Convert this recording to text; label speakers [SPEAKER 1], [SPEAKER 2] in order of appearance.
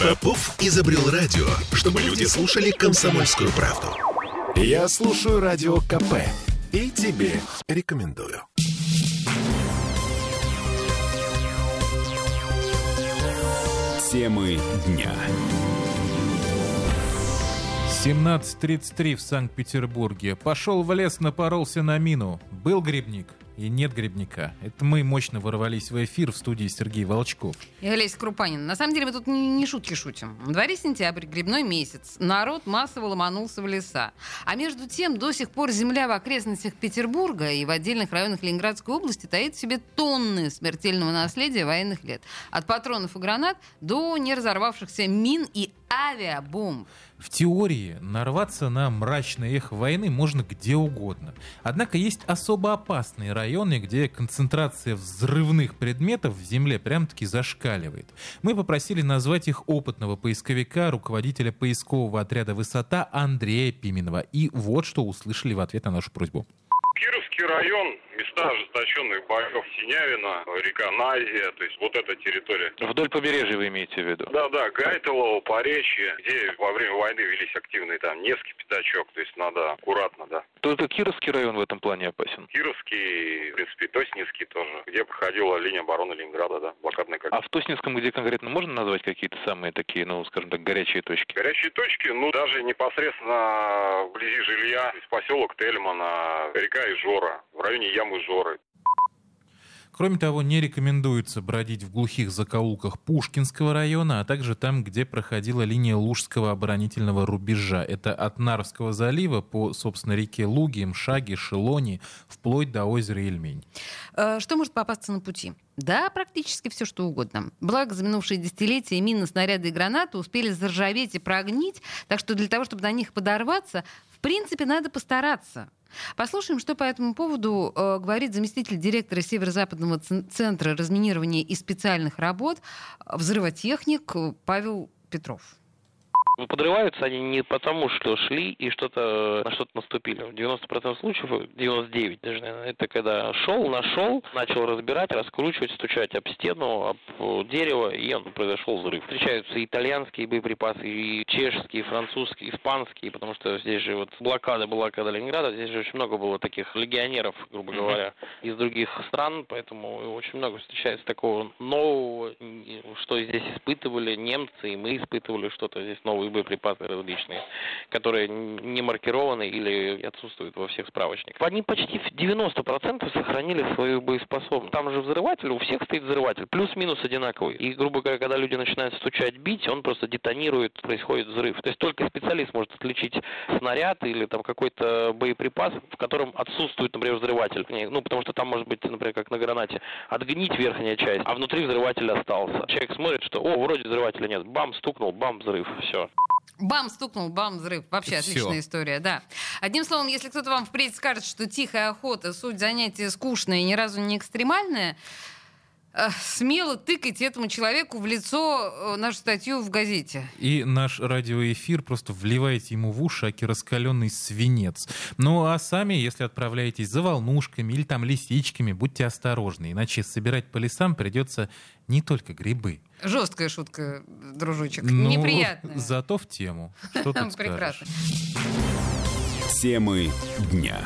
[SPEAKER 1] Попов изобрел радио, чтобы люди слушали комсомольскую правду. Я слушаю радио КП и тебе рекомендую. Темы дня.
[SPEAKER 2] 17.33 в Санкт-Петербурге. Пошел в лес, напоролся на мину. Был грибник и нет грибника. Это мы мощно ворвались в эфир в студии Сергей Волчков.
[SPEAKER 3] И Олеся Крупанин. На самом деле мы тут не, не шутки шутим. В дворе сентябрь, грибной месяц. Народ массово ломанулся в леса. А между тем до сих пор земля в окрестностях Петербурга и в отдельных районах Ленинградской области таит в себе тонны смертельного наследия военных лет. От патронов и гранат до неразорвавшихся мин и авиабомб.
[SPEAKER 2] В теории нарваться на мрачное эхо войны можно где угодно. Однако есть особо опасные районы, где концентрация взрывных предметов в земле прям-таки зашкаливает. Мы попросили назвать их опытного поисковика, руководителя поискового отряда «Высота» Андрея Пименова. И вот что услышали в ответ на нашу просьбу.
[SPEAKER 4] Кировский район, места ожесточенных боев Синявина, река Назия, то есть вот эта территория.
[SPEAKER 5] Вдоль побережья вы имеете в виду?
[SPEAKER 4] Да, да, Гайтелово, Поречье, где во время войны велись активные там Невский пятачок, то есть надо аккуратно, да.
[SPEAKER 5] То это Кировский район в этом плане опасен?
[SPEAKER 4] Кировский, в принципе, Тоснинский тоже, где проходила линия обороны Ленинграда, да, блокадная кольцо.
[SPEAKER 5] А в Тоснинском где конкретно можно назвать какие-то самые такие, ну, скажем так, горячие точки?
[SPEAKER 4] Горячие точки, ну, даже непосредственно вблизи жилья, поселок Тельмана, река Ижора, в районе ямы Жоры.
[SPEAKER 2] Кроме того, не рекомендуется бродить в глухих закоулках Пушкинского района, а также там, где проходила линия Лужского оборонительного рубежа. Это от Нарвского залива по, собственно, реке Луги, Мшаги, Шелони, вплоть до озера Ильмень.
[SPEAKER 3] Э, Что может попасться на пути? Да, практически все, что угодно. Благо, за минувшие десятилетия мины, снаряды и гранаты успели заржаветь и прогнить, так что для того, чтобы на них подорваться, в принципе, надо постараться. Послушаем, что по этому поводу э, говорит заместитель директора Северо-Западного цен- центра разминирования и специальных работ, э, взрывотехник Павел Петров.
[SPEAKER 6] Ну, Подрываются они не потому, что шли и что-то на что-то наступили. В 90% случаев, 99 даже, наверное, это когда шел, нашел, начал разбирать, раскручивать, стучать об стену, об э, дерево, и он произошел взрыв. Встречаются и итальянские боеприпасы, и чешские, и французские, испанские, потому что здесь же вот блокада была, когда Ленинграда, здесь же очень много было таких легионеров, грубо говоря, из других стран, поэтому очень много встречается такого нового, и что здесь испытывали немцы, и мы испытывали что-то здесь новые боеприпасы различные, которые не маркированы или отсутствуют во всех справочниках. Они почти в 90% сохранили свою боеспособность. Там же взрыватель, у всех стоит взрыватель, плюс-минус одинаковый. И, грубо говоря, когда люди начинают стучать, бить, он просто детонирует, происходит взрыв. То есть только специалист может отличить снаряд или там какой-то боеприпас, в котором отсутствует, например, взрыватель. Ну, потому что там может быть, например, как на гранате, отгнить верхняя часть, а внутри взрыватель остался. Человек смотрит, что, о, вроде взрывателя нет. Бам, стукнул, бам, взрыв. Все.
[SPEAKER 3] Бам, стукнул, бам, взрыв. Вообще
[SPEAKER 2] Всё.
[SPEAKER 3] отличная история, да. Одним словом, если кто-то вам впредь скажет, что тихая охота, суть занятия скучная и ни разу не экстремальная, смело тыкайте этому человеку в лицо э, нашу статью в газете.
[SPEAKER 2] И наш радиоэфир просто вливаете ему в уши аки раскаленный свинец. Ну а сами, если отправляетесь за волнушками или там лисичками, будьте осторожны, иначе собирать по лесам придется не только грибы.
[SPEAKER 3] Жесткая шутка, дружочек.
[SPEAKER 2] Ну,
[SPEAKER 3] Неприятная.
[SPEAKER 2] Зато в тему. Что тут?
[SPEAKER 3] Прекрасно.
[SPEAKER 1] Темы дня.